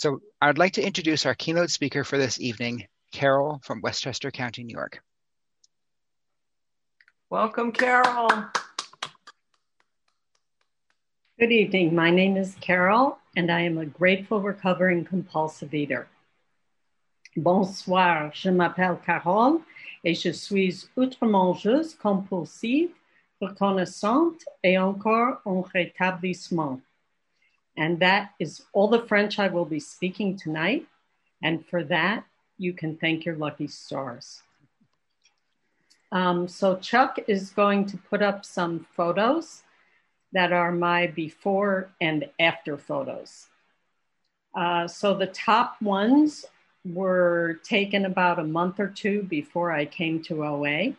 So I'd like to introduce our keynote speaker for this evening, Carol from Westchester County, New York. Welcome, Carol. Good evening. My name is Carol, and I am a grateful recovering compulsive eater. Bonsoir, je m'appelle Carole et je suis outre-mangeuse compulsive, reconnaissante et encore en rétablissement. And that is all the French I will be speaking tonight. And for that, you can thank your lucky stars. Um, so, Chuck is going to put up some photos that are my before and after photos. Uh, so, the top ones were taken about a month or two before I came to OA.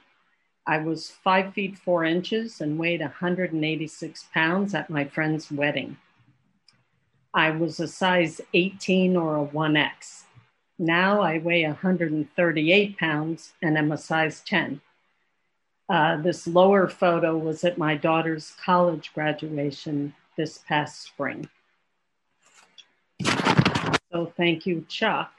I was five feet four inches and weighed 186 pounds at my friend's wedding. I was a size 18 or a 1X. Now I weigh 138 pounds and am a size 10. Uh, this lower photo was at my daughter's college graduation this past spring. So thank you, Chuck.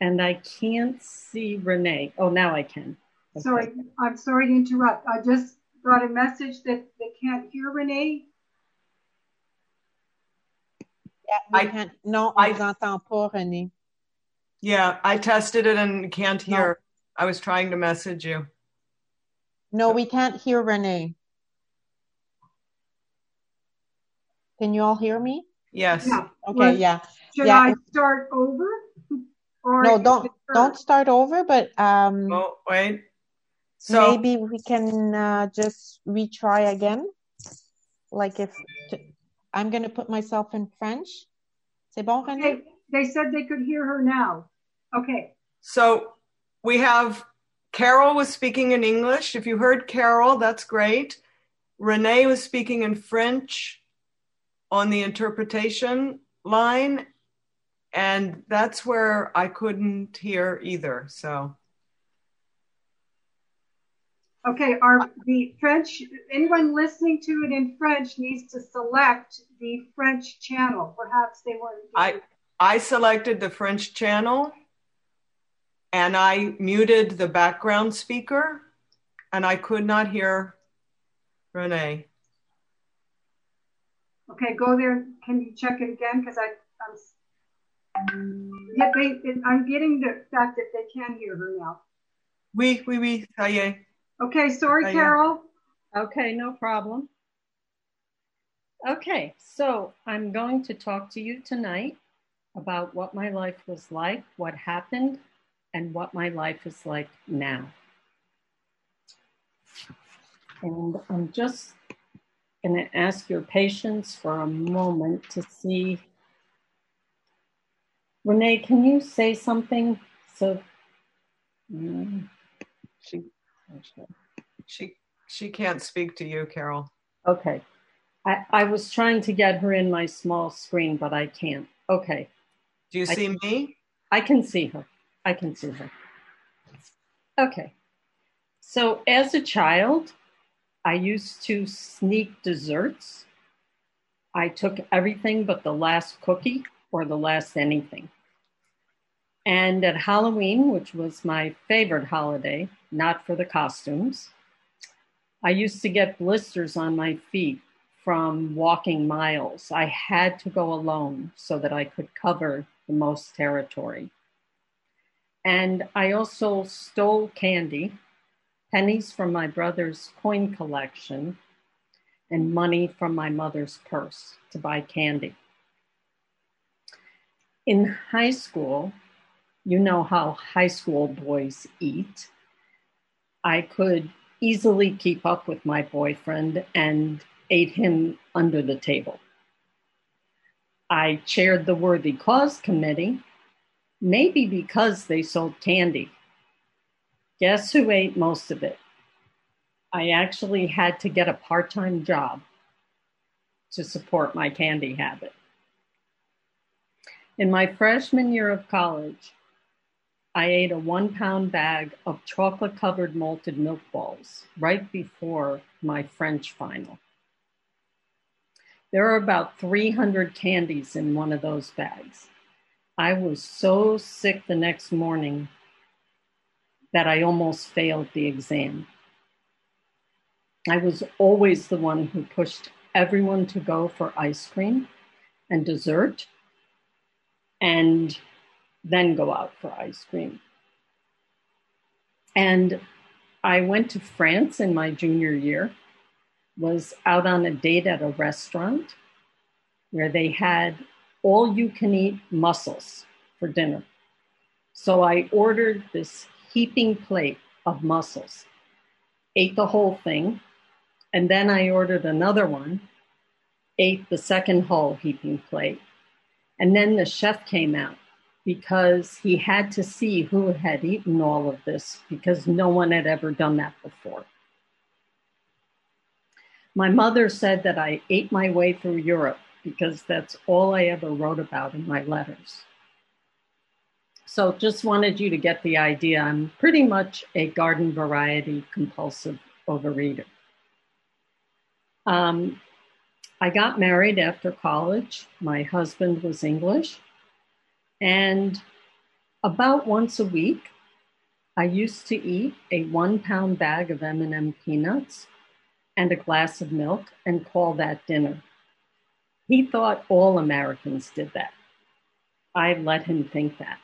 And I can't see Renee. Oh, now I can. Okay. Sorry, I'm sorry to interrupt. I just got a message that they can't hear Renee. Yeah, I can't. Non, on I, vous entend pas, René. Yeah, I tested it and can't hear. No. I was trying to message you. No, we can't hear Renee. Can you all hear me? Yes. Yeah. Okay. Well, yeah. Should yeah. I start over? Or no, don't don't start over. But um. Oh wait. So maybe we can uh, just retry again. Like if I'm going to put myself in French. C'est bon, René? Okay. They said they could hear her now. Okay. So we have Carol was speaking in English. If you heard Carol, that's great. Renee was speaking in French on the interpretation line. And that's where I couldn't hear either. So Okay, are the French, anyone listening to it in French needs to select the French channel. Perhaps they weren't. I, I selected the French channel and I muted the background speaker and I could not hear Renee. Okay, go there. Can you check it again? Because I, I'm, yeah, they, I'm getting the fact that they can hear her now. Oui, oui, oui, ça y est. Okay, sorry, Carol. Okay, no problem. Okay, so I'm going to talk to you tonight about what my life was like, what happened, and what my life is like now. And I'm just going to ask your patience for a moment to see. Renee, can you say something? So, um, she she she can't speak to you, Carol. Okay. I, I was trying to get her in my small screen, but I can't. Okay. Do you see I, me? I can see her. I can see her. Okay. So as a child, I used to sneak desserts. I took everything but the last cookie or the last anything. And at Halloween, which was my favorite holiday, not for the costumes, I used to get blisters on my feet from walking miles. I had to go alone so that I could cover the most territory. And I also stole candy, pennies from my brother's coin collection, and money from my mother's purse to buy candy. In high school, you know how high school boys eat. I could easily keep up with my boyfriend and ate him under the table. I chaired the Worthy Cause Committee, maybe because they sold candy. Guess who ate most of it? I actually had to get a part time job to support my candy habit. In my freshman year of college, I ate a one pound bag of chocolate covered malted milk balls right before my French final. There are about 300 candies in one of those bags. I was so sick the next morning that I almost failed the exam. I was always the one who pushed everyone to go for ice cream and dessert and then go out for ice cream. And I went to France in my junior year, was out on a date at a restaurant where they had all you can eat mussels for dinner. So I ordered this heaping plate of mussels, ate the whole thing, and then I ordered another one, ate the second whole heaping plate. And then the chef came out because he had to see who had eaten all of this because no one had ever done that before. My mother said that I ate my way through Europe because that's all I ever wrote about in my letters. So just wanted you to get the idea. I'm pretty much a garden variety compulsive overeater. Um, I got married after college. My husband was English. And about once a week, I used to eat a one pound bag of M&M peanuts and a glass of milk and call that dinner. He thought all Americans did that. I let him think that.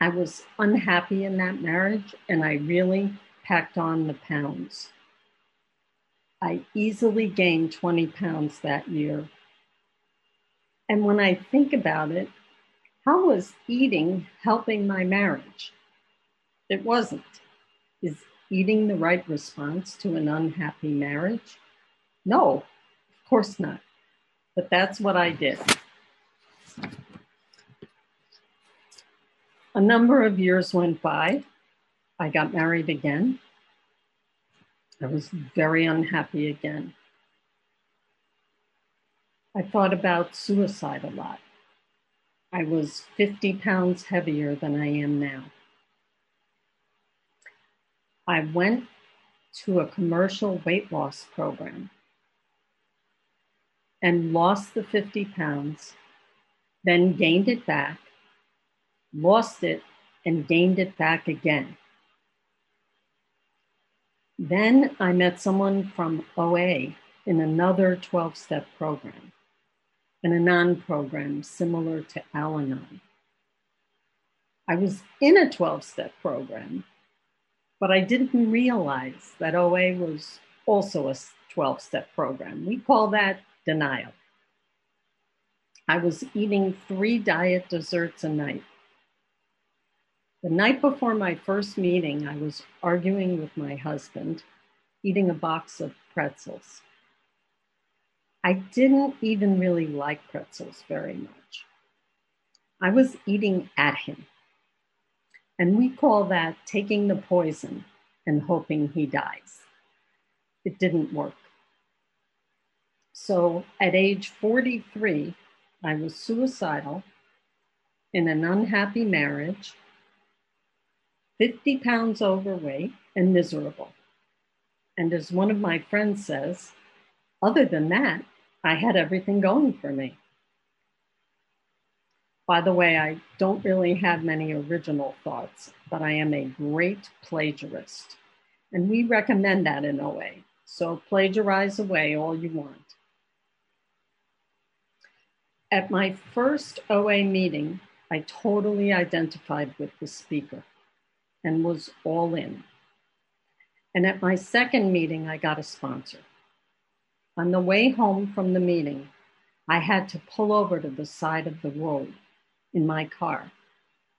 I was unhappy in that marriage and I really packed on the pounds. I easily gained 20 pounds that year. And when I think about it, how was eating helping my marriage? It wasn't. Is eating the right response to an unhappy marriage? No, of course not. But that's what I did. A number of years went by. I got married again. I was very unhappy again. I thought about suicide a lot. I was 50 pounds heavier than I am now. I went to a commercial weight loss program and lost the 50 pounds, then gained it back, lost it, and gained it back again. Then I met someone from OA in another 12 step program, in a non program similar to Al Anon. I was in a 12 step program, but I didn't realize that OA was also a 12 step program. We call that denial. I was eating three diet desserts a night. The night before my first meeting, I was arguing with my husband, eating a box of pretzels. I didn't even really like pretzels very much. I was eating at him. And we call that taking the poison and hoping he dies. It didn't work. So at age 43, I was suicidal in an unhappy marriage, 50 pounds overweight, and miserable. And as one of my friends says, other than that, I had everything going for me. By the way, I don't really have many original thoughts, but I am a great plagiarist. And we recommend that in OA. So plagiarize away all you want. At my first OA meeting, I totally identified with the speaker and was all in. And at my second meeting, I got a sponsor. On the way home from the meeting, I had to pull over to the side of the road in my car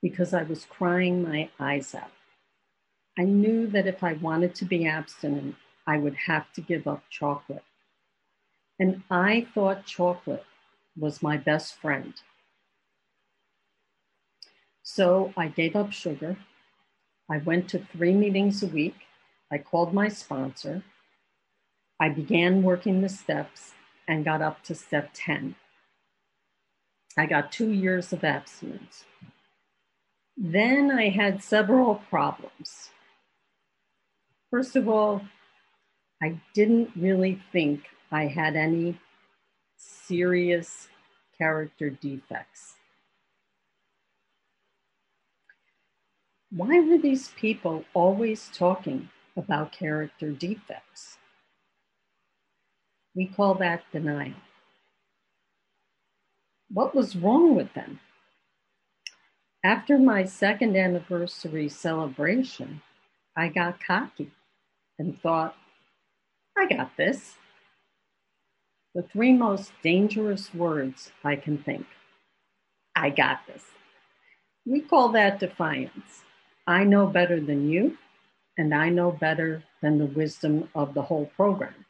because I was crying my eyes out. I knew that if I wanted to be abstinent, I would have to give up chocolate. And I thought chocolate was my best friend. So I gave up sugar. I went to three meetings a week. I called my sponsor. I began working the steps and got up to step 10. I got two years of abstinence. Then I had several problems. First of all, I didn't really think I had any serious character defects. Why were these people always talking about character defects? We call that denial. What was wrong with them? After my second anniversary celebration, I got cocky and thought, I got this. The three most dangerous words I can think. I got this. We call that defiance. I know better than you, and I know better than the wisdom of the whole program.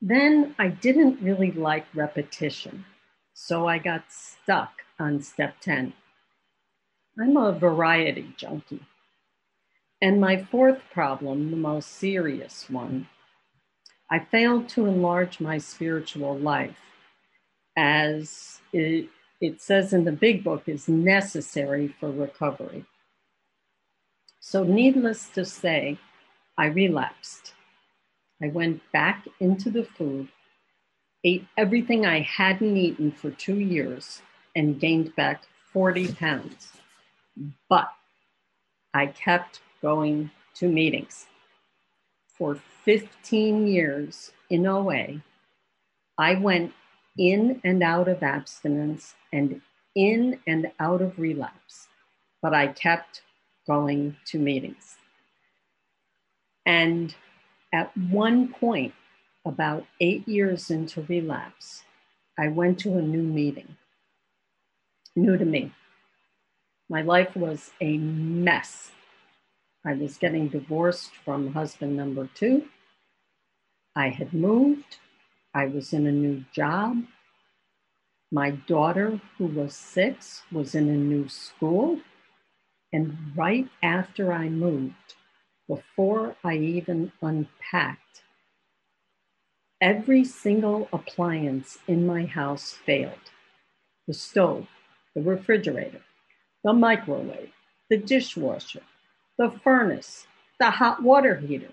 Then I didn't really like repetition, so I got stuck on step 10. I'm a variety junkie. And my fourth problem, the most serious one, I failed to enlarge my spiritual life as it, it says in the big book is necessary for recovery. So, needless to say, I relapsed. I went back into the food, ate everything I hadn't eaten for two years, and gained back 40 pounds. But I kept going to meetings. For 15 years in OA, I went in and out of abstinence and in and out of relapse, but I kept going to meetings. And at one point, about eight years into relapse, I went to a new meeting, new to me. My life was a mess. I was getting divorced from husband number two. I had moved. I was in a new job. My daughter, who was six, was in a new school. And right after I moved, before I even unpacked, every single appliance in my house failed the stove, the refrigerator, the microwave, the dishwasher, the furnace, the hot water heater.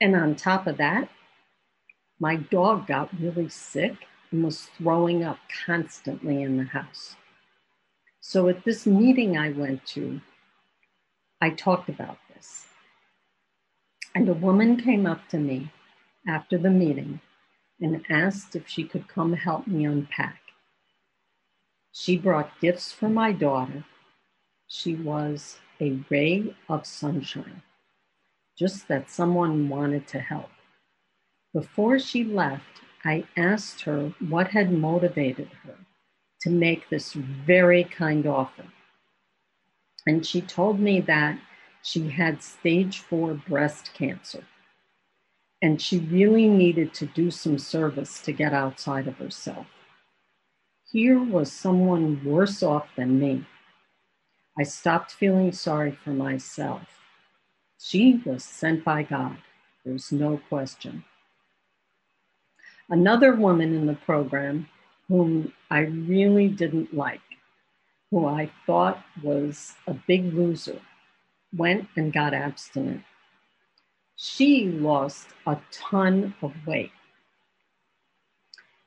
And on top of that, my dog got really sick and was throwing up constantly in the house. So at this meeting I went to, I talked about this. And a woman came up to me after the meeting and asked if she could come help me unpack. She brought gifts for my daughter. She was a ray of sunshine, just that someone wanted to help. Before she left, I asked her what had motivated her to make this very kind offer. And she told me that she had stage four breast cancer and she really needed to do some service to get outside of herself. Here was someone worse off than me. I stopped feeling sorry for myself. She was sent by God, there's no question. Another woman in the program whom I really didn't like, who I thought was a big loser, went and got abstinent. She lost a ton of weight.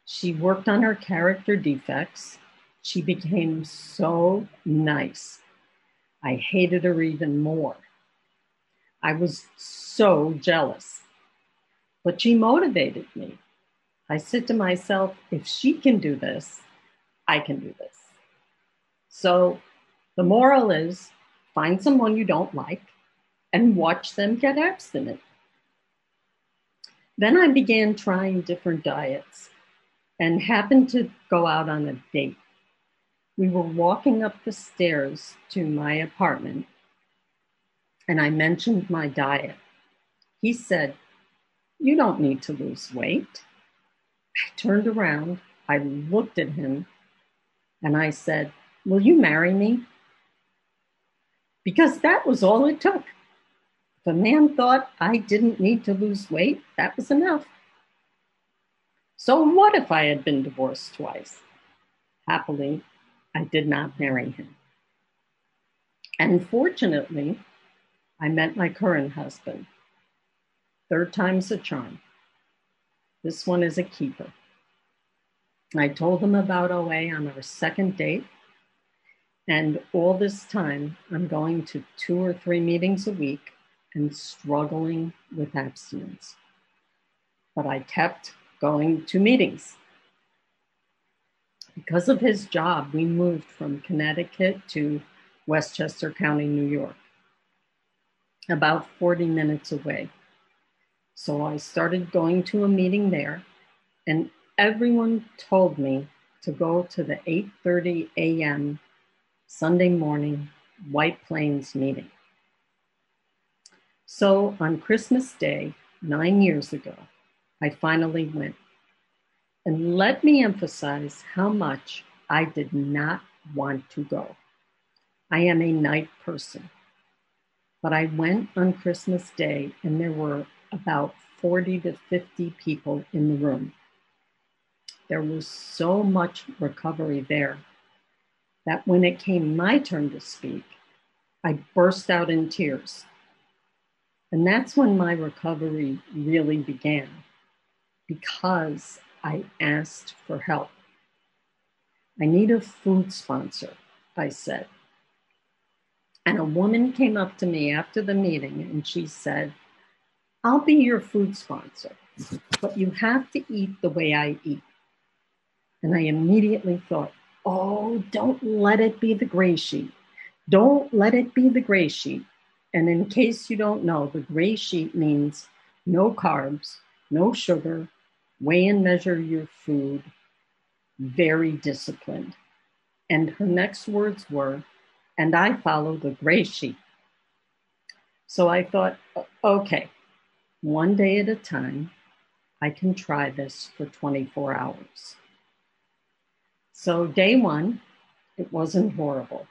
She worked on her character defects. She became so nice. I hated her even more. I was so jealous. But she motivated me. I said to myself, if she can do this, I can do this. So the moral is find someone you don't like and watch them get abstinent. Then I began trying different diets and happened to go out on a date. We were walking up the stairs to my apartment, and I mentioned my diet. He said, You don't need to lose weight. I turned around, I looked at him, and I said, Will you marry me? Because that was all it took. If a man thought I didn't need to lose weight, that was enough. So, what if I had been divorced twice? Happily, I did not marry him. And fortunately, I met my current husband. Third time's a charm. This one is a keeper. I told him about OA on our second date, And all this time, I'm going to two or three meetings a week and struggling with abstinence. But I kept going to meetings. Because of his job, we moved from Connecticut to Westchester County, New York, about 40 minutes away. So I started going to a meeting there, and everyone told me to go to the 8:30 a.m. Sunday morning White Plains meeting. So on Christmas Day, nine years ago, I finally went. And let me emphasize how much I did not want to go. I am a night person. But I went on Christmas Day and there were about 40 to 50 people in the room. There was so much recovery there that when it came my turn to speak, I burst out in tears. And that's when my recovery really began because I asked for help. I need a food sponsor, I said. And a woman came up to me after the meeting and she said, I'll be your food sponsor, but you have to eat the way I eat. And I immediately thought, oh, don't let it be the gray sheet. Don't let it be the gray sheet. And in case you don't know, the gray sheet means no carbs, no sugar, weigh and measure your food, very disciplined. And her next words were, and I follow the gray sheet. So I thought, okay, one day at a time, I can try this for 24 hours. So day one, it wasn't horrible.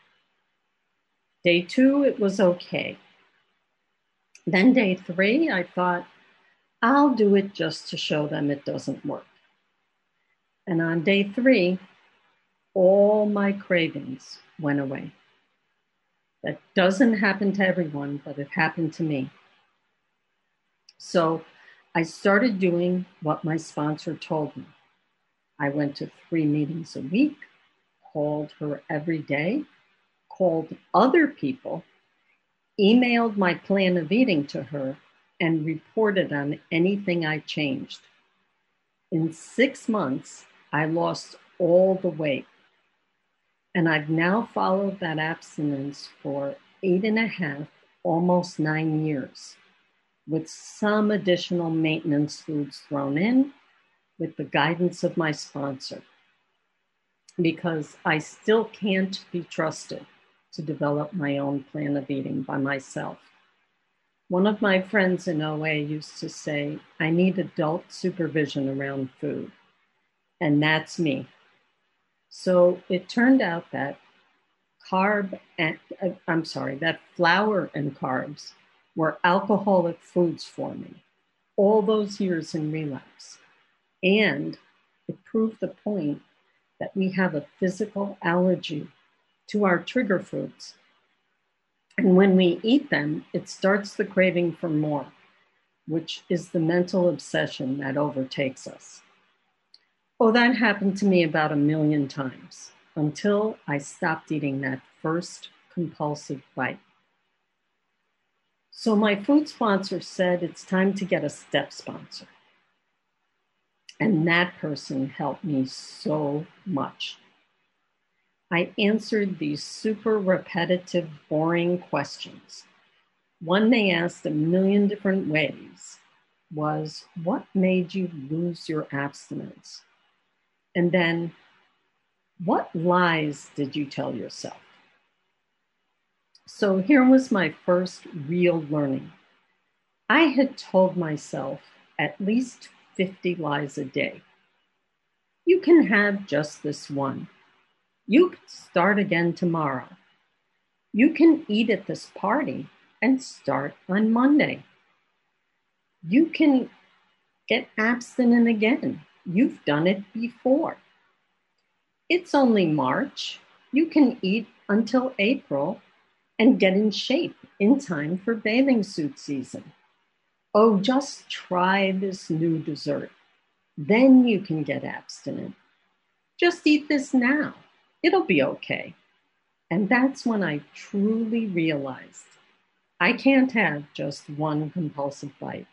Day two, it was okay. Then day three, I thought, I'll do it just to show them it doesn't work. And on day three, all my cravings went away. That doesn't happen to everyone, but it happened to me. So I started doing what my sponsor told me. I went to three meetings a week, called her every day, called other people, emailed my plan of eating to her, and reported on anything I changed. In six months, I lost all the weight. And I've now followed that abstinence for eight and a half, almost nine years, with some additional maintenance foods thrown in, with the guidance of my sponsor, because I still can't be trusted to develop my own plan of eating by myself. One of my friends in OA used to say, I need adult supervision around food. And that's me. So it turned out that carb and, uh, I'm sorry, that flour and carbs were alcoholic foods for me all those years in relapse. And it proved the point that we have a physical allergy to our trigger foods. And when we eat them, it starts the craving for more, which is the mental obsession that overtakes us. Oh, that happened to me about a million times until I stopped eating that first compulsive bite. So, my food sponsor said it's time to get a step sponsor. And that person helped me so much. I answered these super repetitive, boring questions. One they asked a million different ways was, What made you lose your abstinence? And then, What lies did you tell yourself? So here was my first real learning. I had told myself at least 50 lies a day. You can have just this one. You can start again tomorrow. You can eat at this party and start on Monday. You can get abstinent again. You've done it before. It's only March. You can eat until April and get in shape in time for bathing suit season. Oh, just try this new dessert. Then you can get abstinent. Just eat this now it'll be okay. And that's when I truly realized I can't have just one compulsive bite.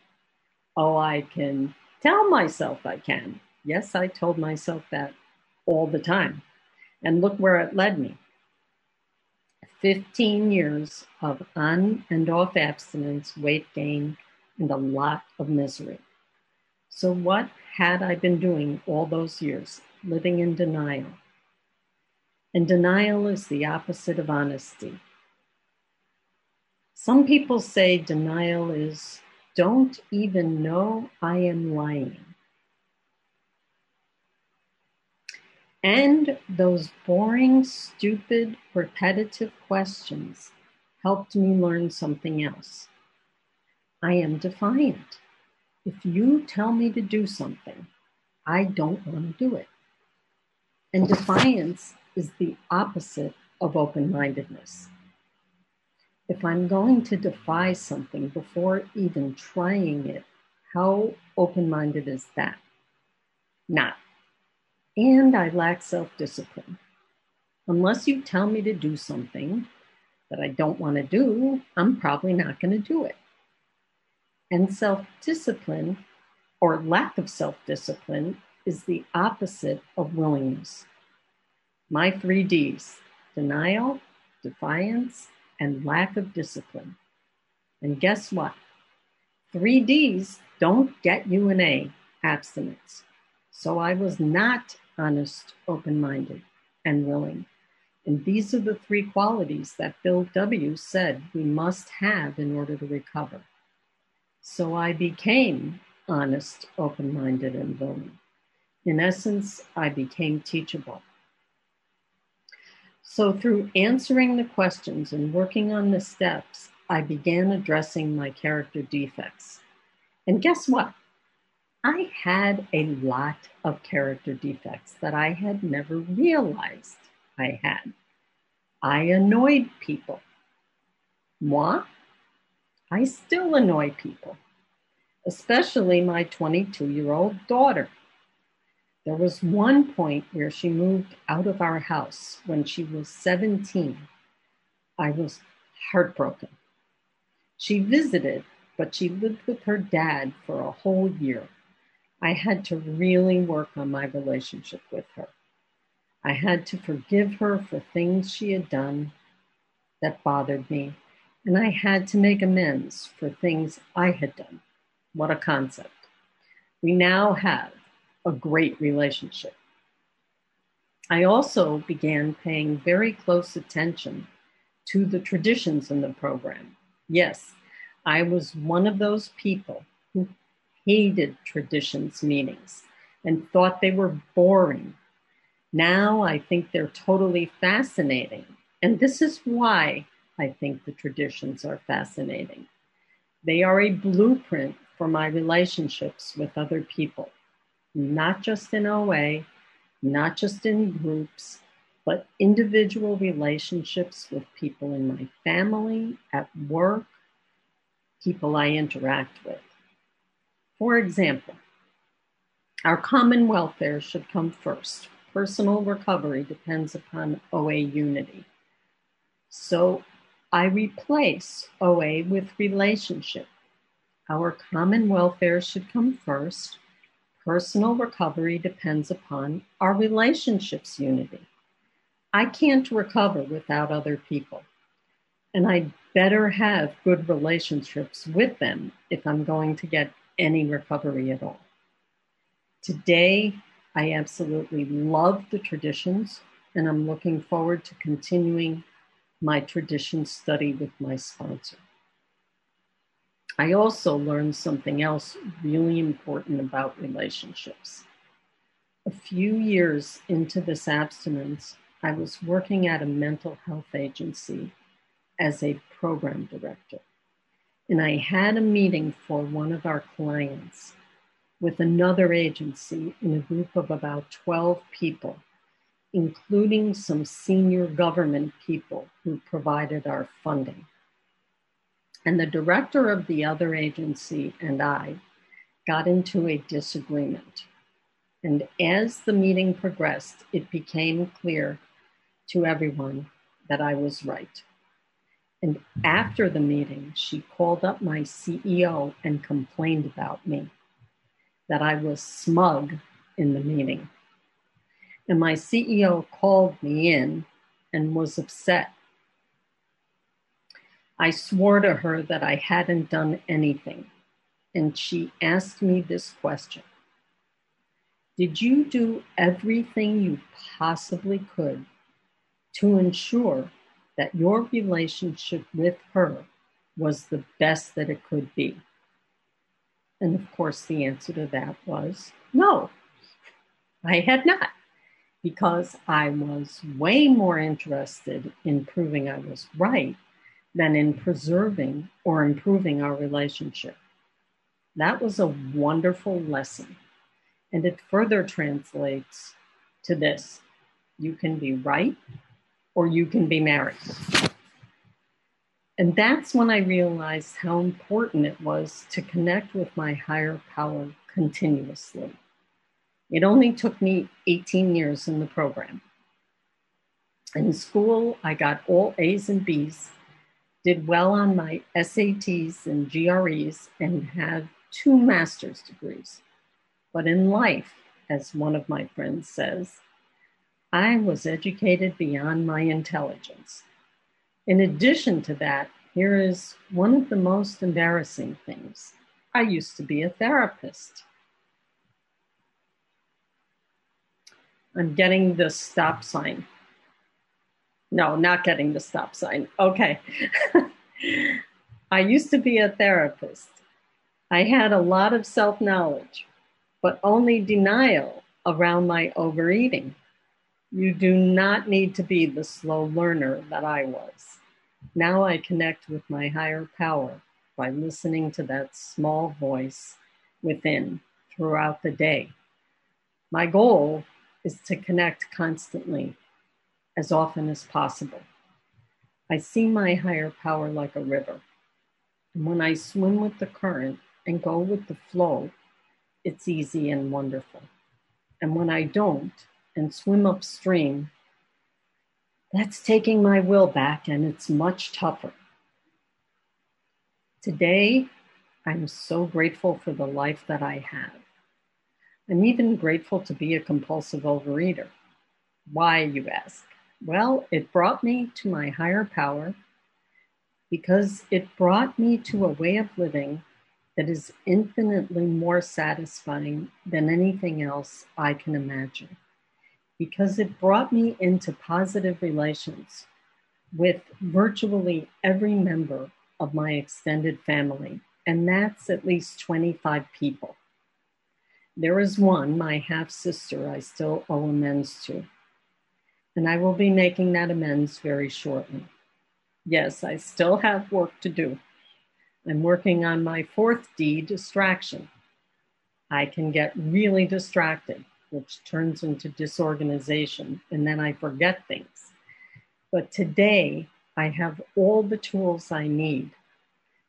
Oh, I can tell myself I can. Yes, I told myself that all the time. And look where it led me 15 years of on and off abstinence, weight gain, and a lot of misery. So, what had I been doing all those years? Living in denial. And denial is the opposite of honesty. Some people say denial is don't even know I am lying. And those boring, stupid, repetitive questions helped me learn something else. I am defiant. If you tell me to do something, I don't want to do it. And defiance is the opposite of open mindedness. If I'm going to defy something before even trying it, how open minded is that? Not. And I lack self discipline. Unless you tell me to do something that I don't want to do, I'm probably not going to do it. And self discipline or lack of self discipline is the opposite of willingness. My three D's denial, defiance, and lack of discipline. And guess what? Three D's don't get you an A, abstinence. So I was not honest, open minded, and willing. And these are the three qualities that Bill W. said we must have in order to recover. So I became honest, open minded, and willing. In essence, I became teachable. So, through answering the questions and working on the steps, I began addressing my character defects. And guess what? I had a lot of character defects that I had never realized I had. I annoyed people. Moi, I still annoy people, especially my 22 year old daughter. There was one point where she moved out of our house when she was 17. I was heartbroken. She visited, but she lived with her dad for a whole year. I had to really work on my relationship with her. I had to forgive her for things she had done that bothered me and I had to make amends for things I had done. What a concept. We now have a great relationship. I also began paying very close attention to the traditions in the program. Yes, I was one of those people who hated traditions meetings and thought they were boring. Now I think they're totally fascinating. And this is why I think the traditions are fascinating. They are a blueprint for my relationships with other people, not just in OA, not just in groups, but individual relationships with people in my family, at work, people I interact with. For example, our common welfare should come first. Personal recovery depends upon OA unity. So I replace OA with relationship. Our common welfare should come first. Personal recovery depends upon our relationships unity. I can't recover without other people. And I better have good relationships with them if I'm going to get any recovery at all. Today, I absolutely love the traditions, and I'm looking forward to continuing my tradition study with my sponsor. I also learned something else really important about relationships. A few years into this abstinence, I was working at a mental health agency as a program director. And I had a meeting for one of our clients with another agency in a group of about 12 people including some senior government people who provided our funding. And the director of the other agency and I got into a disagreement. And as the meeting progressed, it became clear to everyone that I was right. And after the meeting, she called up my CEO and complained about me that I was smug in the meeting. And my CEO called me in and was upset. I swore to her that I hadn't done anything. And she asked me this question Did you do everything you possibly could to ensure that your relationship with her was the best that it could be? And of course, the answer to that was no, I had not, because I was way more interested in proving I was right than in preserving or improving our relationship. That was a wonderful lesson. And it further translates to this you can be right or you can be married. And that's when I realized how important it was to connect with my higher power continuously. It only took me 18 years in the program. In school, I got all A's and B's, did well on my SATs and GREs, and have two master's degrees. But in life, as one of my friends says, I was educated beyond my intelligence. In addition to that, here is one of the most embarrassing things. I used to be a therapist. I'm getting the stop sign. No, not getting the stop sign. Okay. I used to be a therapist. I had a lot of self knowledge, but only denial around my overeating. You do not need to be the slow learner that I was. Now I connect with my higher power by listening to that small voice within throughout the day. My goal is to connect constantly as often as possible. I see my higher power like a river. And when I swim with the current and go with the flow, it's easy and wonderful. And when I don't, and swim upstream, that's taking my will back and it's much tougher. Today, I'm so grateful for the life that I have. I'm even grateful to be a compulsive overeater. Why, you ask? Well, it brought me to my higher power because it brought me to a way of living that is infinitely more satisfying than anything else I can imagine because it brought me into positive relations with virtually every member of my extended family, and that's at least 25 people. There is one, my half sister, I still owe amends to, and I will be making that amends very shortly. Yes, I still have work to do. I'm working on my fourth D distraction. I can get really distracted which turns into disorganization, and then I forget things. But today, I have all the tools I need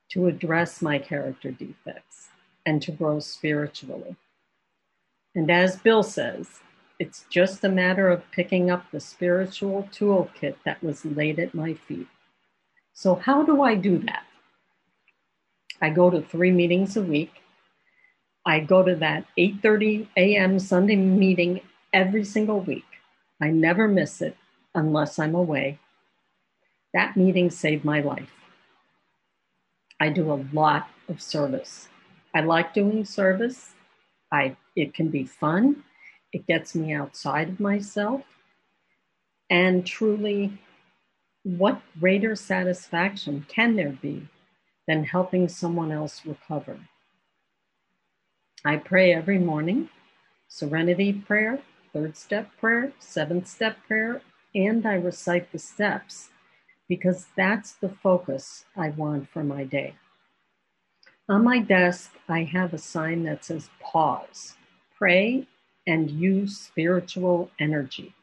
to address my character defects and to grow spiritually. And as Bill says, it's just a matter of picking up the spiritual toolkit that was laid at my feet. So, how do I do that? I go to three meetings a week I go to that 8:30 a.m. Sunday meeting every single week. I never miss it unless I'm away. That meeting saved my life. I do a lot of service. I like doing service. I it can be fun. It gets me outside of myself. And truly what greater satisfaction can there be than helping someone else recover? I pray every morning serenity prayer, third step prayer, seventh step prayer, and I recite the steps because that's the focus I want for my day. On my desk, I have a sign that says pause, pray, and use spiritual energy.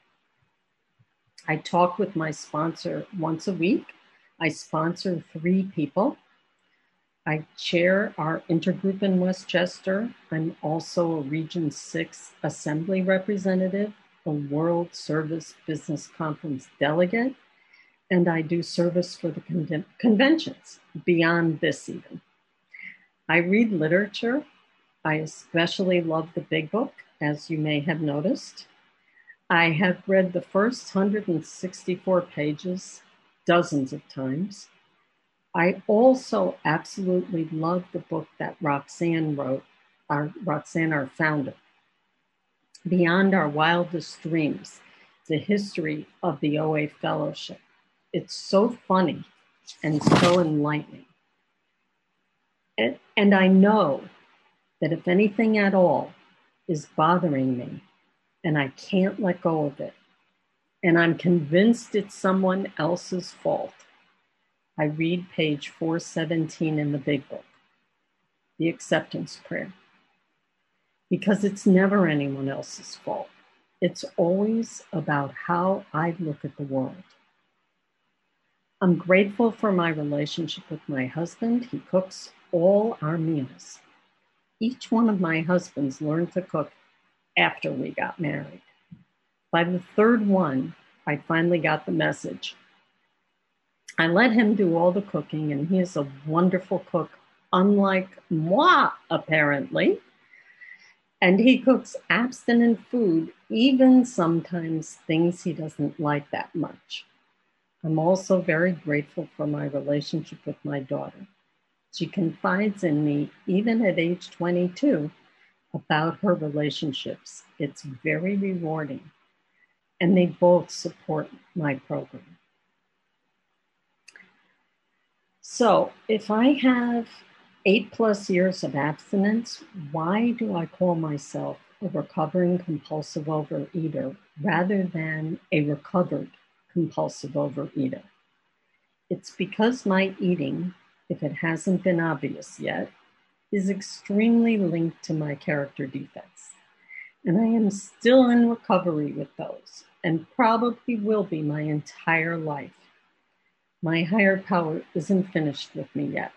I talk with my sponsor once a week. I sponsor three people I chair our intergroup in Westchester. I'm also a Region 6 Assembly representative, a World Service Business Conference delegate, and I do service for the con- conventions beyond this, even. I read literature. I especially love the big book, as you may have noticed. I have read the first 164 pages dozens of times. I also absolutely love the book that Rozanne wrote, our Rozanne, our founder, Beyond Our Wildest Dreams, the history of the OA Fellowship. It's so funny and so enlightening. And, and I know that if anything at all is bothering me and I can't let go of it, and I'm convinced it's someone else's fault, I read page 417 in the big book, the acceptance prayer, because it's never anyone else's fault. It's always about how I look at the world. I'm grateful for my relationship with my husband. He cooks all our meals. Each one of my husbands learned to cook after we got married. By the third one, I finally got the message. I let him do all the cooking, and he is a wonderful cook, unlike moi, apparently. And he cooks abstinent food, even sometimes things he doesn't like that much. I'm also very grateful for my relationship with my daughter. She confides in me, even at age 22, about her relationships. It's very rewarding. And they both support my program. So, if I have eight plus years of abstinence, why do I call myself a recovering compulsive overeater rather than a recovered compulsive overeater? It's because my eating, if it hasn't been obvious yet, is extremely linked to my character defects. And I am still in recovery with those and probably will be my entire life. My higher power isn't finished with me yet.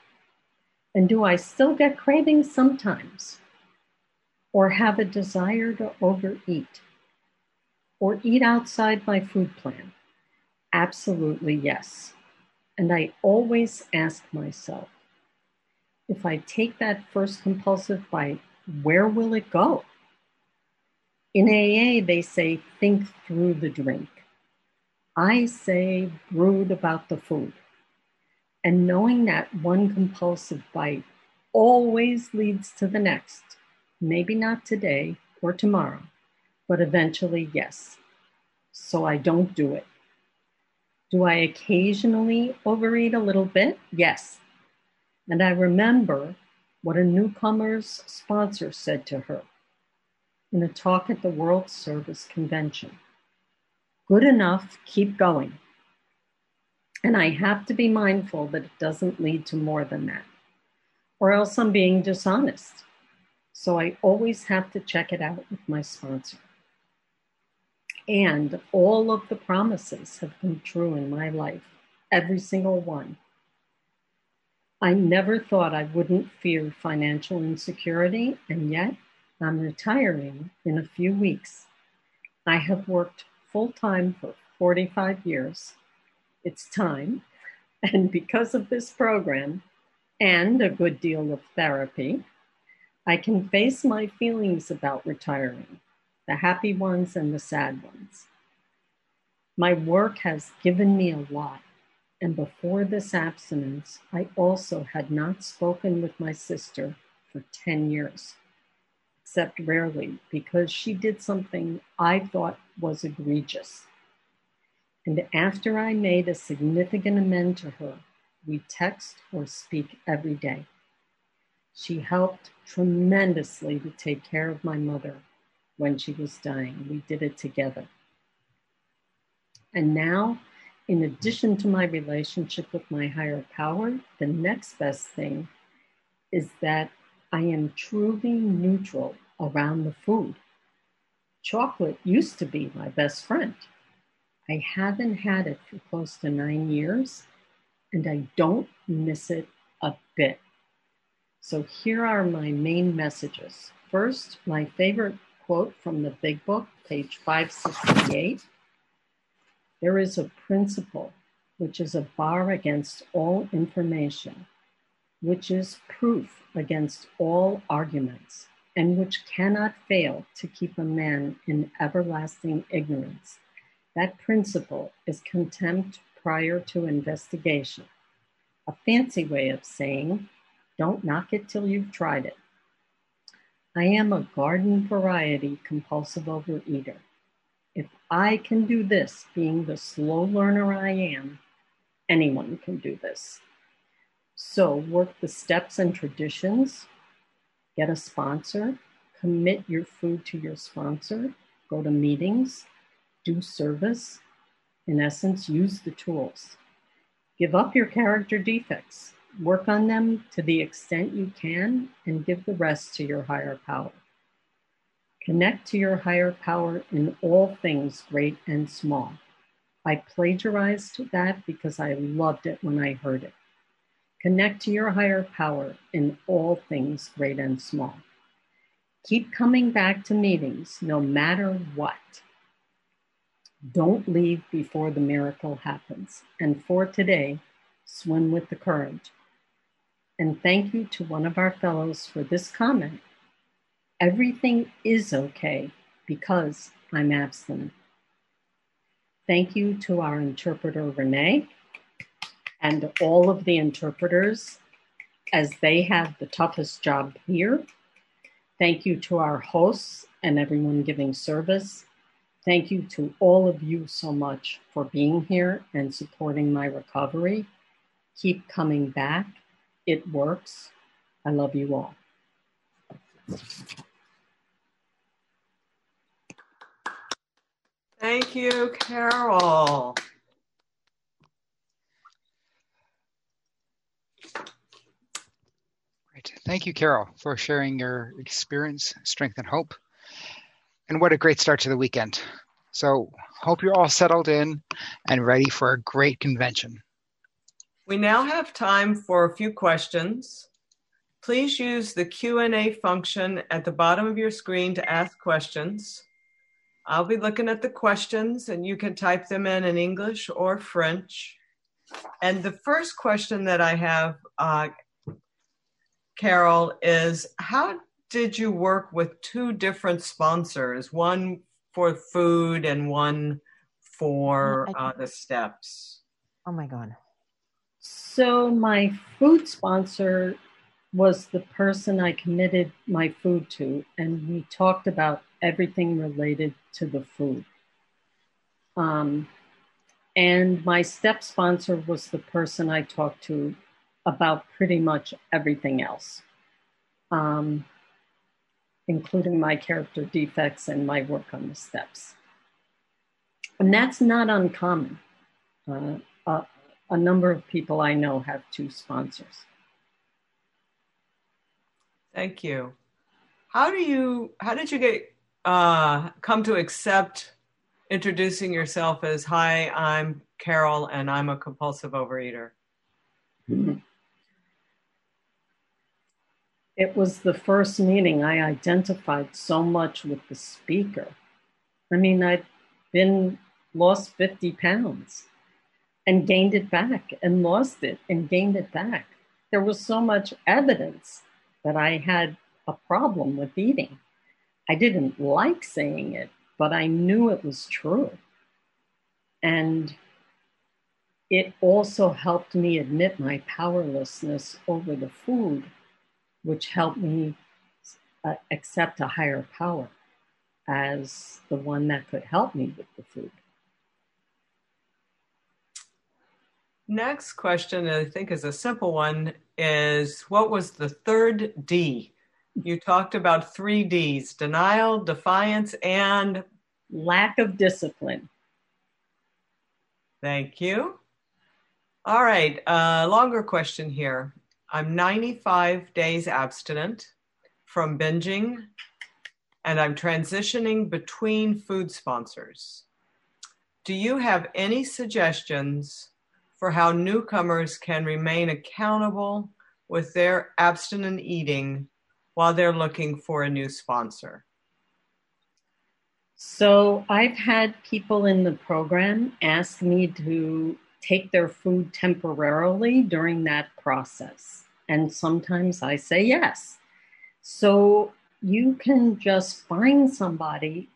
And do I still get cravings sometimes? Or have a desire to overeat? Or eat outside my food plan? Absolutely yes. And I always ask myself if I take that first compulsive bite, where will it go? In AA, they say, think through the drink. I say, brood about the food. And knowing that one compulsive bite always leads to the next, maybe not today or tomorrow, but eventually, yes. So I don't do it. Do I occasionally overeat a little bit? Yes. And I remember what a newcomer's sponsor said to her in a talk at the World Service Convention Good enough, keep going. And I have to be mindful that it doesn't lead to more than that, or else I'm being dishonest. So I always have to check it out with my sponsor. And all of the promises have come true in my life, every single one. I never thought I wouldn't fear financial insecurity, and yet I'm retiring in a few weeks. I have worked full time for 45 years. It's time. And because of this program and a good deal of therapy, I can face my feelings about retiring the happy ones and the sad ones. My work has given me a lot. And before this abstinence, I also had not spoken with my sister for 10 years, except rarely because she did something I thought was egregious. And after I made a significant amend to her, we text or speak every day. She helped tremendously to take care of my mother when she was dying. We did it together. And now, in addition to my relationship with my higher power, the next best thing is that I am truly neutral around the food. Chocolate used to be my best friend. I haven't had it for close to nine years, and I don't miss it a bit. So here are my main messages. First, my favorite quote from the big book, page 568. There is a principle which is a bar against all information, which is proof against all arguments, and which cannot fail to keep a man in everlasting ignorance. That principle is contempt prior to investigation, a fancy way of saying, don't knock it till you've tried it. I am a garden variety compulsive overeater. If I can do this, being the slow learner I am, anyone can do this. So work the steps and traditions, get a sponsor, commit your food to your sponsor, go to meetings, do service. In essence, use the tools. Give up your character defects, work on them to the extent you can, and give the rest to your higher power. Connect to your higher power in all things, great and small. I plagiarized that because I loved it when I heard it. Connect to your higher power in all things, great and small. Keep coming back to meetings no matter what. Don't leave before the miracle happens. And for today, swim with the current. And thank you to one of our fellows for this comment Everything is okay because I'm abstinent. Thank you to our interpreter, Renee, and all of the interpreters as they have the toughest job here. Thank you to our hosts and everyone giving service. Thank you to all of you so much for being here and supporting my recovery. Keep coming back. It works. I love you all. Thank you, Carol. Great. Thank you, Carol, for sharing your experience, strength, and hope. And what a great start to the weekend. So, hope you're all settled in and ready for a great convention. We now have time for a few questions. Please use the Q&A function at the bottom of your screen to ask questions. I'll be looking at the questions and you can type them in in English or French. And the first question that I have, uh, Carol, is how did you work with two different sponsors, one for food and one for uh, the steps? Oh my God. So, my food sponsor was the person I committed my food to, and we talked about everything related to the food. Um, and my step sponsor was the person I talked to about pretty much everything else, um, including my character defects and my work on the steps. And that's not uncommon. Uh, a, a number of people I know have two sponsors. Thank you. How do you? How did you get uh, come to accept introducing yourself as hi i'm carol and i'm a compulsive overeater it was the first meeting i identified so much with the speaker i mean i'd been lost 50 pounds and gained it back and lost it and gained it back there was so much evidence that i had a problem with eating I didn't like saying it, but I knew it was true. And it also helped me admit my powerlessness over the food, which helped me uh, accept a higher power as the one that could help me with the food. Next question, I think is a simple one, is what was the third D you talked about three D's denial, defiance, and lack of discipline. Thank you. All right, uh, longer question here. I'm 95 days abstinent from binging, and I'm transitioning between food sponsors. Do you have any suggestions for how newcomers can remain accountable with their abstinent eating while they're looking for a new sponsor? So I've had people in the program ask me to take their food temporarily during that process. And sometimes I say yes. So you can just find somebody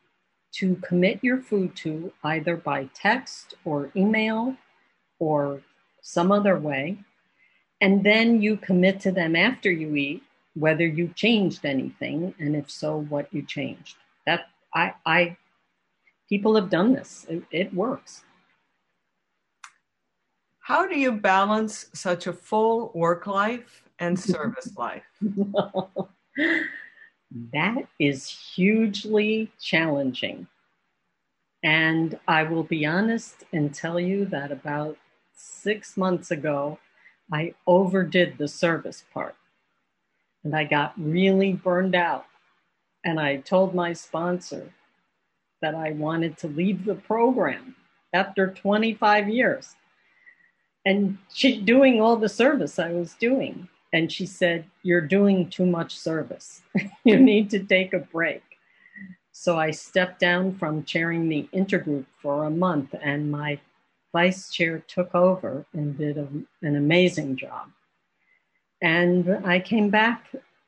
to commit your food to either by text or email or some other way. And then you commit to them after you eat whether you changed anything and if so what you changed. That i i people have done this. It, it works. How do you balance such a full work life and service life? That is hugely challenging. And i will be honest and tell you that about six months ago i overdid the service part and I got really burned out. And I told my sponsor that I wanted to leave the program after 25 years. And she doing all the service I was doing. And she said, You're doing too much service. you need to take a break. So I stepped down from chairing the intergroup for a month, and my vice chair took over and did a, an amazing job. And I came back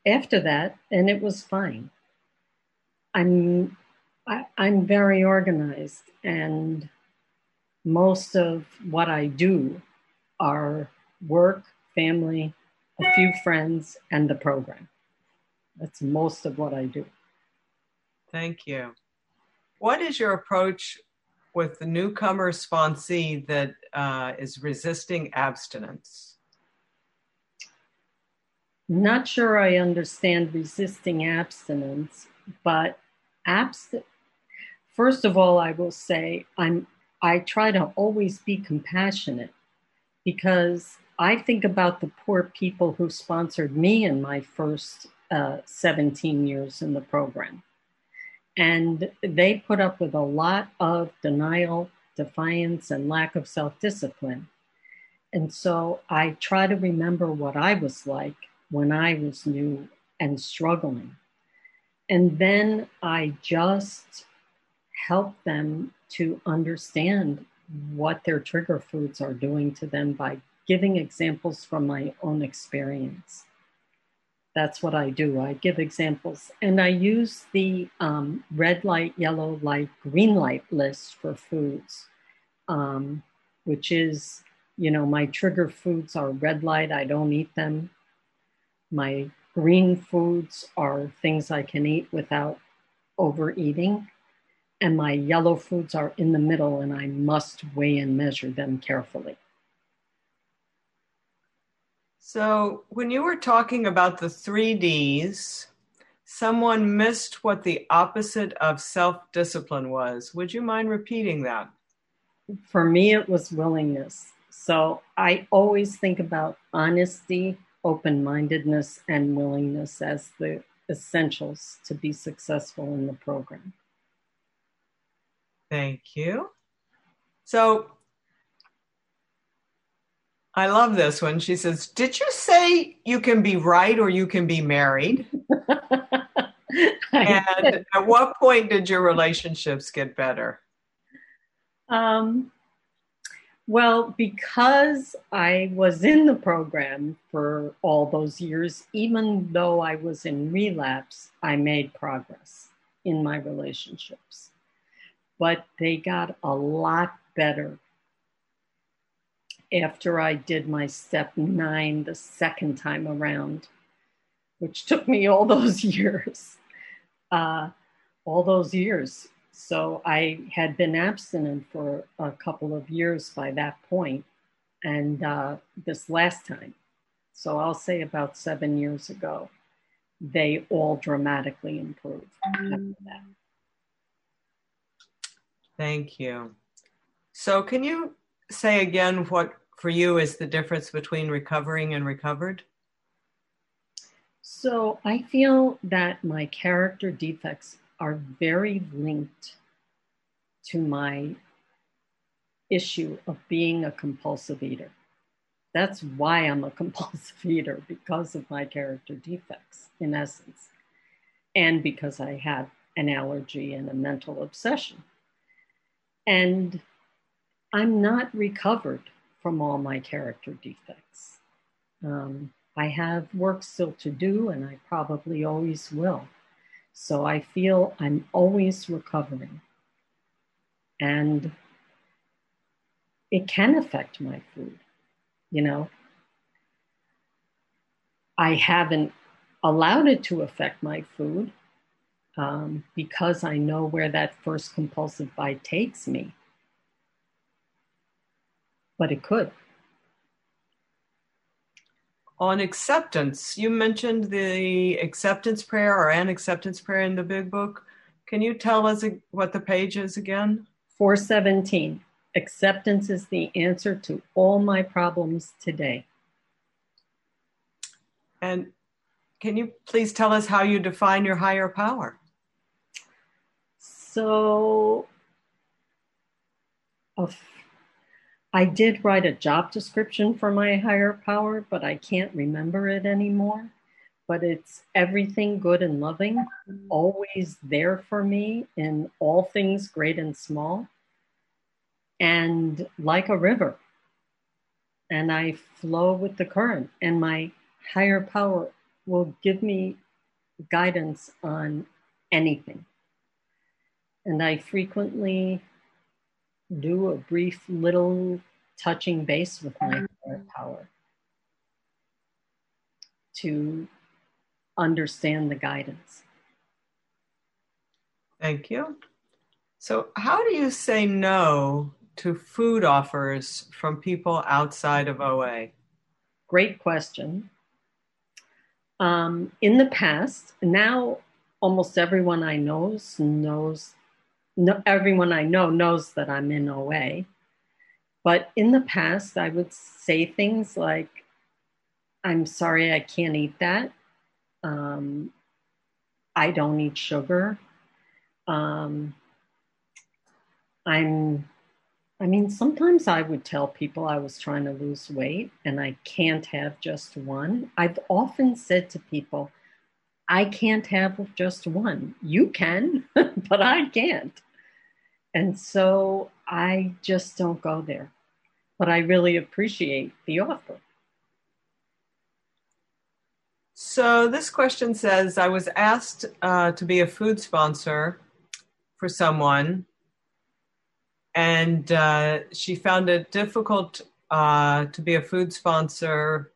after that, and it was fine. I'm I, I'm very organized, and most of what I do are work, family, a few friends, and the program. That's most of what I do. Thank you. What is your approach with the newcomer sponsee that uh, is resisting abstinence? Not sure I understand resisting abstinence, but abst- first of all, I will say I'm I try to always be compassionate because I think about the poor people who sponsored me in my first uh, 17 years in the program. And they put up with a lot of denial, defiance, and lack of self discipline. And so I try to remember what I was like when I was new and struggling. And then I just help them to understand what their trigger foods are doing to them by giving examples from my own experience. That's what I do. I give examples and I use the um, red light, yellow light, green light list for foods, um, which is, you know, my trigger foods are red light, I don't eat them. My green foods are things I can eat without overeating. And my yellow foods are in the middle, and I must weigh and measure them carefully. So, when you were talking about the three Ds, someone missed what the opposite of self discipline was. Would you mind repeating that? For me, it was willingness. So, I always think about honesty, open mindedness and willingness as the essentials to be successful in the program. Thank you. So I love this one. She says, Did you say you can be right or you can be married? and at what point did your relationships get better? Um, well, because I was in the program for all those years, even though I was in relapse, I made progress in my relationships. But they got a lot better after I did my step nine the second time around, which took me all those years. Uh, all those years so I had been abstinent for a couple of years by that point, and uh, this last time, so I'll say about seven years ago, they all dramatically improved after that. Thank you. So, can you say again what for you is the difference between recovering and recovered? So, I feel that my character defects are very linked to my issue of being a compulsive eater. That's why I'm a compulsive eater because of my character defects, in essence, and because I have an allergy and a mental obsession. And I'm not recovered from all my character defects. Um, I have work still to do, and I probably always will. So I feel I'm always recovering. And it can affect my food, you know. I haven't allowed it to affect my food um, because I know where that first compulsive bite takes me. But it could. On acceptance, you mentioned the acceptance prayer or an acceptance prayer in the big book. Can you tell us what the page is again? 417. Acceptance is the answer to all my problems today. And can you please tell us how you define your higher power? So, I did write a job description for my higher power, but I can't remember it anymore. But it's everything good and loving, always there for me in all things great and small, and like a river. And I flow with the current, and my higher power will give me guidance on anything. And I frequently do a brief little touching base with my higher power to understand the guidance. Thank you. So, how do you say no to food offers from people outside of OA? Great question. Um, in the past, now almost everyone I know knows no, everyone I know knows that I'm in OA. But in the past, I would say things like, I'm sorry, I can't eat that. Um, I don't eat sugar. Um, I'm, I mean, sometimes I would tell people I was trying to lose weight and I can't have just one. I've often said to people, I can't have just one. You can, but I can't. And so I just don't go there. But I really appreciate the offer. So this question says I was asked uh, to be a food sponsor for someone, and uh, she found it difficult uh, to be a food sponsor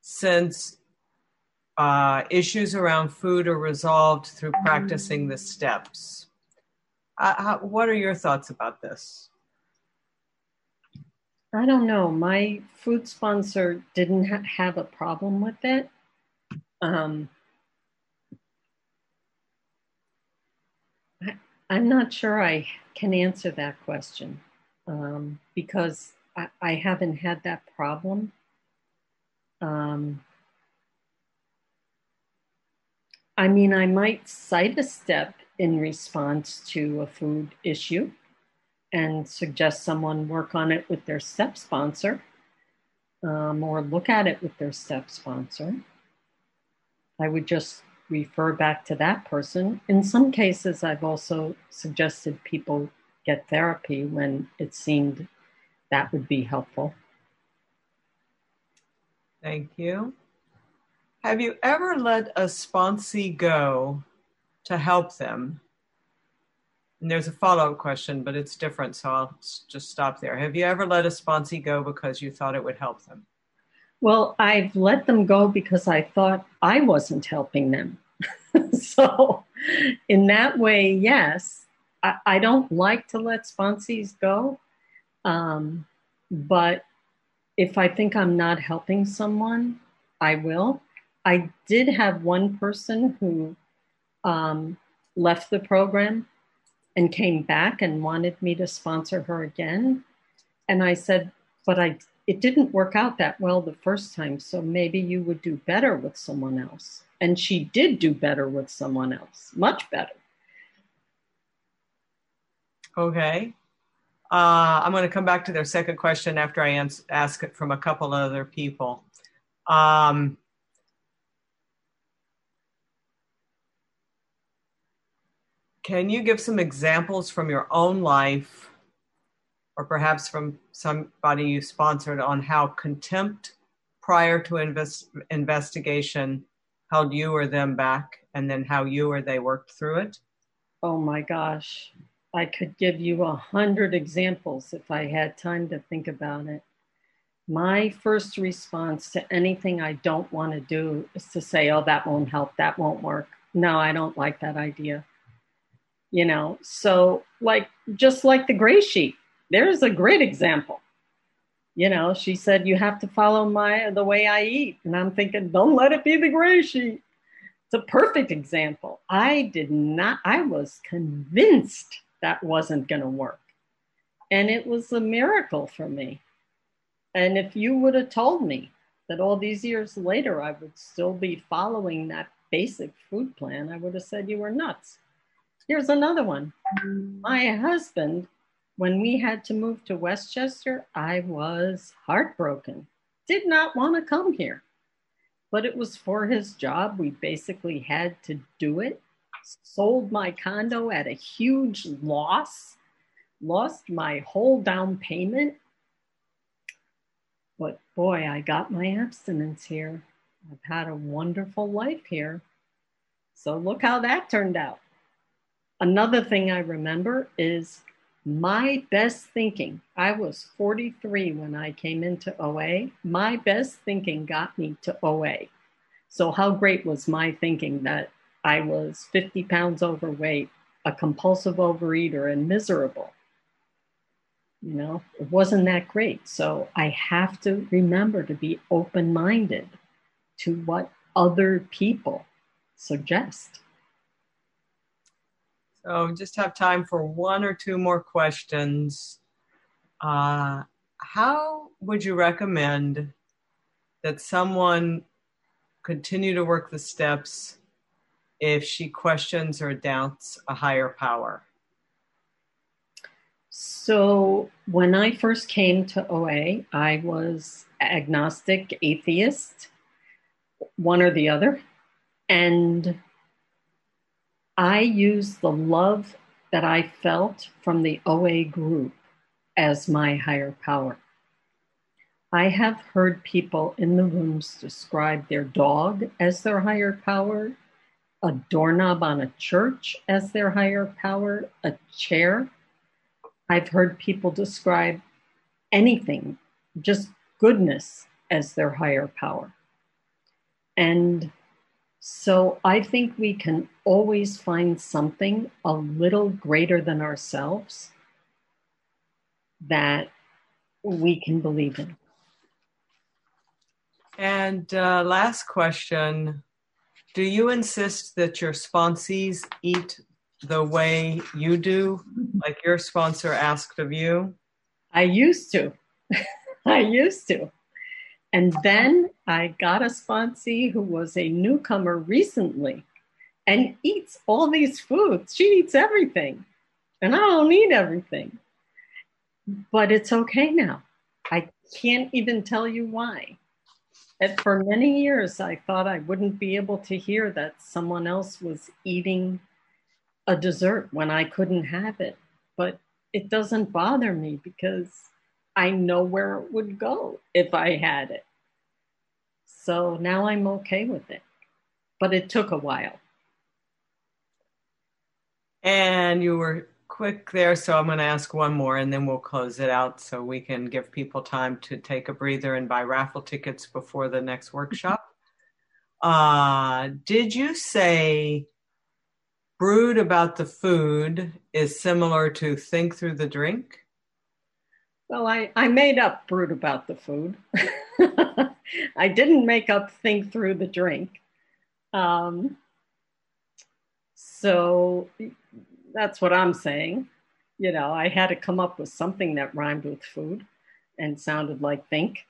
since uh, issues around food are resolved through practicing the steps. Uh, how, what are your thoughts about this? I don't know. My food sponsor didn't ha- have a problem with it. Um, I, am not sure I can answer that question um, because I, I, haven't had that problem. Um, I mean, I might cite a step in response to a food issue and suggest someone work on it with their step sponsor um, or look at it with their step sponsor. I would just refer back to that person. In some cases, I've also suggested people get therapy when it seemed that would be helpful. Thank you. Have you ever let a sponsee go to help them. And there's a follow up question, but it's different, so I'll just stop there. Have you ever let a sponsee go because you thought it would help them? Well, I've let them go because I thought I wasn't helping them. so, in that way, yes, I, I, don't like to let sponsees go. Um, but if I think I'm not helping someone, I will. I did have one person who um, left the program and came back and wanted me to sponsor her again. And I said, but I it didn't work out that well the first time, so maybe you would do better with someone else. And she did do better with someone else, much better. Okay. Uh, I'm going to come back to their second question after I ans- ask it from a couple other people. Um, Can you give some examples from your own life or perhaps from somebody you sponsored on how contempt prior to invest, investigation held you or them back and then how you or they worked through it? Oh my gosh. I could give you a hundred examples if I had time to think about it. My first response to anything I don't want to do is to say, oh, that won't help, that won't work. No, I don't like that idea. You know, so like just like the gray sheet, there's a great example. You know, she said, you have to follow my the way I eat. And I'm thinking, don't let it be the gray sheet. It's a perfect example. I did not, I was convinced that wasn't going to work. And it was a miracle for me. And if you would have told me that all these years later I would still be following that basic food plan, I would have said you were nuts. Here's another one. My husband, when we had to move to Westchester, I was heartbroken. Did not want to come here, but it was for his job. We basically had to do it sold my condo at a huge loss, lost my whole down payment. But boy, I got my abstinence here. I've had a wonderful life here. So look how that turned out. Another thing I remember is my best thinking. I was 43 when I came into OA. My best thinking got me to OA. So, how great was my thinking that I was 50 pounds overweight, a compulsive overeater, and miserable. You know, it wasn't that great. So I have to remember to be open minded to what other people suggest. So just have time for one or two more questions. Uh, how would you recommend that someone continue to work the steps if she questions or doubts a higher power? So, when I first came to OA, I was agnostic, atheist, one or the other. And I used the love that I felt from the OA group as my higher power. I have heard people in the rooms describe their dog as their higher power, a doorknob on a church as their higher power, a chair. I've heard people describe anything, just goodness, as their higher power. And so I think we can always find something a little greater than ourselves that we can believe in. And uh, last question do you insist that your sponsees eat the way you do, like your sponsor asked of you? I used to. I used to. And then I got a sponsee who was a newcomer recently and eats all these foods. She eats everything. And I don't eat everything. But it's okay now. I can't even tell you why. And for many years, I thought I wouldn't be able to hear that someone else was eating a dessert when I couldn't have it. But it doesn't bother me because I know where it would go if I had it. So now I'm okay with it. But it took a while. And you were quick there, so I'm going to ask one more and then we'll close it out so we can give people time to take a breather and buy raffle tickets before the next workshop. Uh, did you say brood about the food is similar to think through the drink? Well, I, I made up brood about the food. I didn't make up think through the drink. Um, so that's what I'm saying. You know, I had to come up with something that rhymed with food and sounded like think.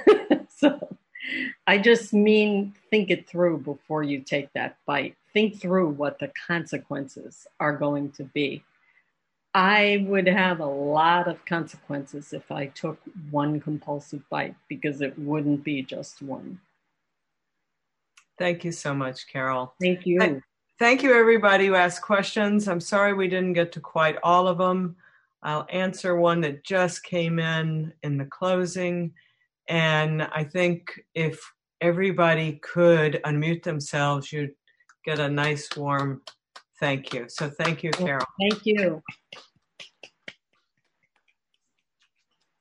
so I just mean think it through before you take that bite. Think through what the consequences are going to be. I would have a lot of consequences if I took one compulsive bite because it wouldn't be just one. Thank you so much, Carol. Thank you. Thank you, everybody who asked questions. I'm sorry we didn't get to quite all of them. I'll answer one that just came in in the closing. And I think if everybody could unmute themselves, you'd get a nice warm thank you. So thank you, Carol. Thank you.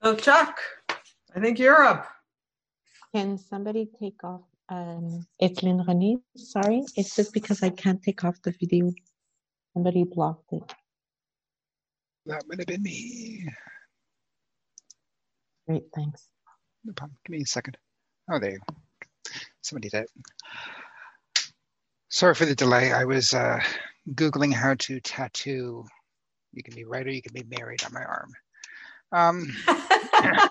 So Chuck, I think you're up. Can somebody take off? Um, it's Lynn Renee. Sorry, it's just because I can't take off the video. Somebody blocked it. That would have been me. Great, thanks. No problem. Give me a second. Oh, there you go. Somebody did. it. Sorry for the delay. I was uh, Googling how to tattoo. You can be right or you can be married on my arm. Um,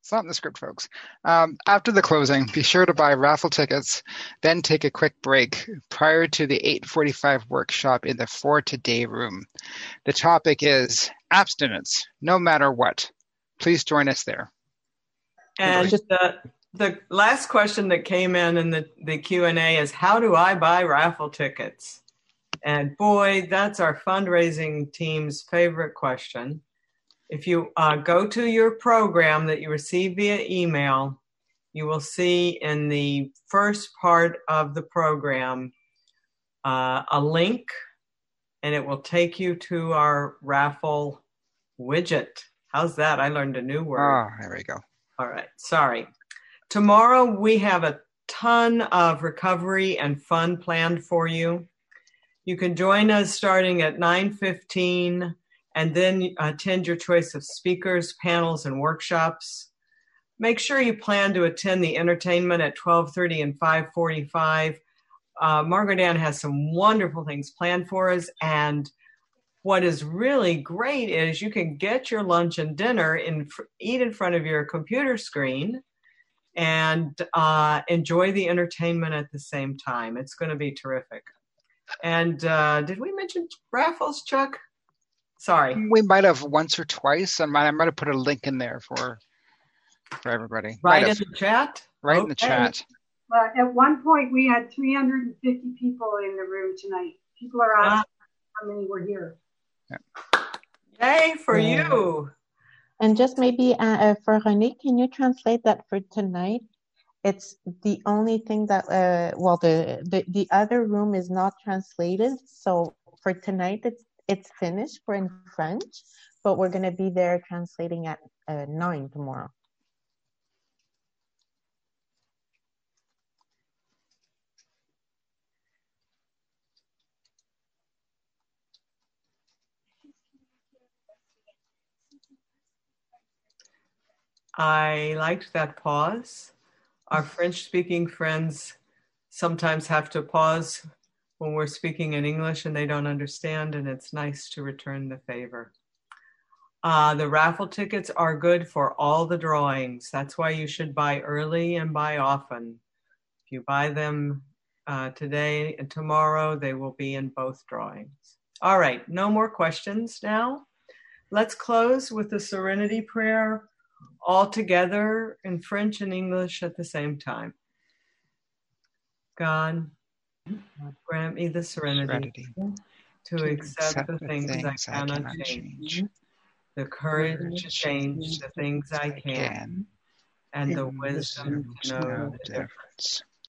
it's not in the script, folks. Um, after the closing, be sure to buy raffle tickets, then take a quick break prior to the 8:45 workshop in the For Today room. The topic is abstinence, no matter what. Please join us there. And the, the last question that came in in the, the Q&A is, how do I buy raffle tickets? And boy, that's our fundraising team's favorite question. If you uh, go to your program that you receive via email, you will see in the first part of the program uh, a link, and it will take you to our raffle widget. How's that? I learned a new word. Oh, there we go. All right, sorry. Tomorrow we have a ton of recovery and fun planned for you. You can join us starting at 9:15 and then attend your choice of speakers, panels and workshops. Make sure you plan to attend the entertainment at 12:30 and 5:45. Uh, Margaret Ann has some wonderful things planned for us and what is really great is you can get your lunch and dinner and eat in front of your computer screen and uh, enjoy the entertainment at the same time. It's going to be terrific. And uh, did we mention raffles, Chuck? Sorry, we might have once or twice. I might, I might have put a link in there for for everybody. Right in the chat. Right okay. in the chat. Uh, at one point, we had 350 people in the room tonight. People are asking how many were here. Yay for yeah. you. And just maybe uh, uh, for Renee, can you translate that for tonight? It's the only thing that, uh, well, the, the, the other room is not translated. So for tonight, it's, it's finished. We're in French, but we're going to be there translating at uh, 9 tomorrow. I liked that pause. Our French speaking friends sometimes have to pause when we're speaking in English and they don't understand, and it's nice to return the favor. Uh, the raffle tickets are good for all the drawings. That's why you should buy early and buy often. If you buy them uh, today and tomorrow, they will be in both drawings. All right, no more questions now. Let's close with the Serenity Prayer all together in French and English at the same time. God, grant me the serenity, serenity to, to accept, accept, the things, things I, cannot I, cannot change, change, the courage to change the things I can, and the wisdom to know the difference.